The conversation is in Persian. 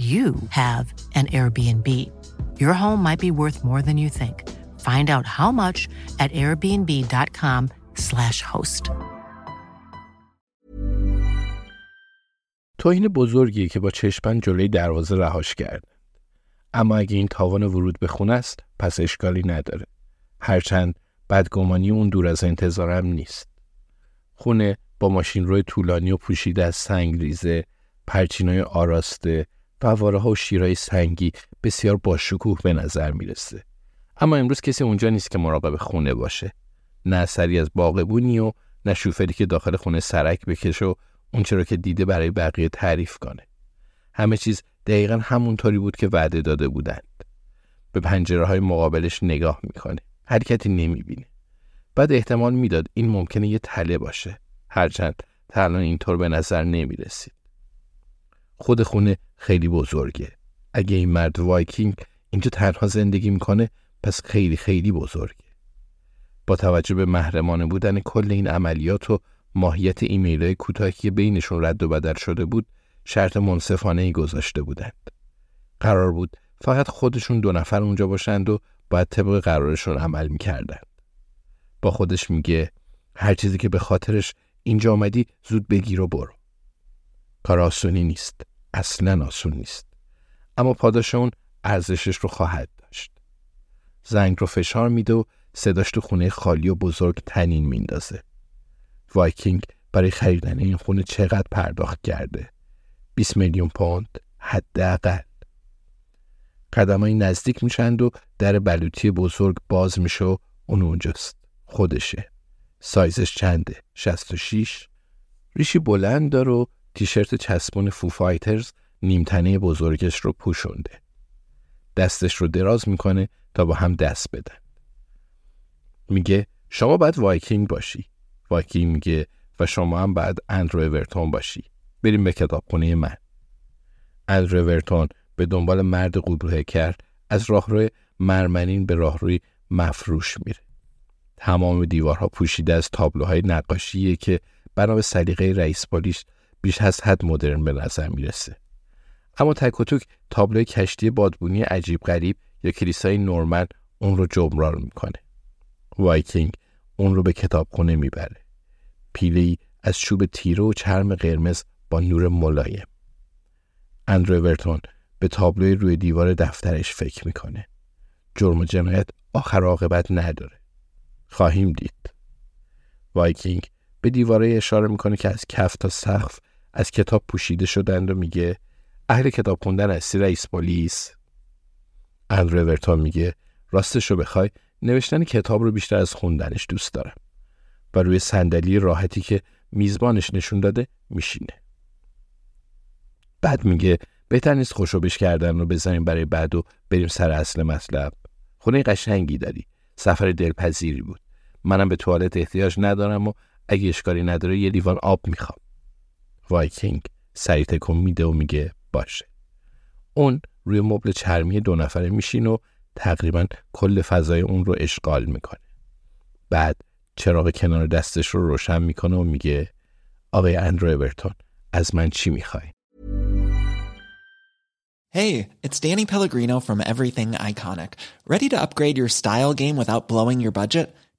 you have an Airbnb. Your home might be worth more than you think. Find out how much at airbnb.com/slash host. توهین بزرگی که با چشمن جلوی دروازه رهاش کرد. اما اگه این تاوان ورود به خونه است پس اشکالی نداره. هرچند بدگمانی اون دور از انتظارم نیست. خونه با ماشین روی طولانی و پوشیده از سنگریزه، پرچینای آراسته، فواره ها و شیرای سنگی بسیار باشکوه به نظر می‌رسه. اما امروز کسی اونجا نیست که مراقب خونه باشه. نه اثری از باغبونی و نه شوفری که داخل خونه سرک بکشه و اون چرا که دیده برای بقیه تعریف کنه. همه چیز دقیقا همونطوری بود که وعده داده بودند. به پنجره های مقابلش نگاه می‌کنه. حرکتی نمی‌بینه. بعد احتمال می‌داد این ممکنه یه تله باشه. هرچند تا الان اینطور به نظر نمی‌رسید. خود خونه خیلی بزرگه. اگه این مرد وایکینگ اینجا تنها زندگی می‌کنه پس خیلی خیلی بزرگه. با توجه به محرمانه بودن کل این عملیات و ماهیت ایمیل های کوتاهی که بینشون رد و بدل شده بود شرط منصفانه ای گذاشته بودند. قرار بود فقط خودشون دو نفر اونجا باشند و باید طبق قرارشون عمل می‌کردند. با خودش میگه هر چیزی که به خاطرش اینجا آمدی زود بگیر و برو. کار آسونی نیست. اصلا آسون نیست. اما پاداش اون ارزشش رو خواهد داشت. زنگ رو فشار میده و صداش تو خونه خالی و بزرگ تنین میندازه. وایکینگ برای خریدن این خونه چقدر پرداخت کرده؟ 20 میلیون پوند حداقل. قدمای نزدیک میشند و در بلوطی بزرگ باز میشه و اون اونجاست. خودشه. سایزش چنده؟ 66 ریشی بلند داره و تیشرت چسبون Foo Fighters نیمتنه بزرگش رو پوشونده. دستش رو دراز می‌کنه تا با هم دست بدن. میگه شما باید وایکینگ باشی. وایکینگ میگه و شما هم باید اندرو اورتون باشی. بریم به کتابخونه من. اندرو اورتون به دنبال مرد قبروه کرد از راهرو مرمرین به راهروی مفروش میره. تمام دیوارها پوشیده از تابلوهای نقاشیه که بنا به سلیقه رئیس پلیس بیش از حد مدرن به نظر می‌رسه. اما تک و توک تابلوی کشتی بادبونی عجیب غریب یا کلیسای نورمن اون رو جبران می‌کنه. وایکینگ اون رو به کتابخونه می‌بره. پیله‌ای از چوب تیره و چرم قرمز با نور ملایم. اندرو ورتون به تابلوی روی دیوار دفترش فکر می‌کنه. جرم و جنایت آخر عاقبت نداره. خواهیم دید. وایکینگ به دیوارها اشاره می‌کنه که از کف تا سقف از کتاب پوشیده شدند و میگه اهل کتاب خوندن هستی رئیس پلیس. اندرو ورتون میگه راستش رو بخوای نوشتن کتاب رو بیشتر از خوندنش دوست دارم. و روی صندلی راحتی که میزبانش نشون داده میشینه. بعد میگه بهتر نیست خوشوبش کردن رو بزنیم برای بعد و بریم سر اصل مطلب. خونه قشنگی داری. سفر دلپذیری بود. منم به توالت احتیاج ندارم و اگه اشکالی نداره یه لیوان آب می‌خوام. وایکینگ سری تکون میده و میگه باشه اون روی مبل چرمی دو نفره میشین و تقریبا کل فضای اون رو اشغال می‌کنه بعد چراغ کنار دستش رو روشن می‌کنه و میگه آقای اندرو اورتون از من چی می‌خوای Hey, it's Danny Pellegrino from Everything Iconic. Ready to upgrade your style game without blowing your budget?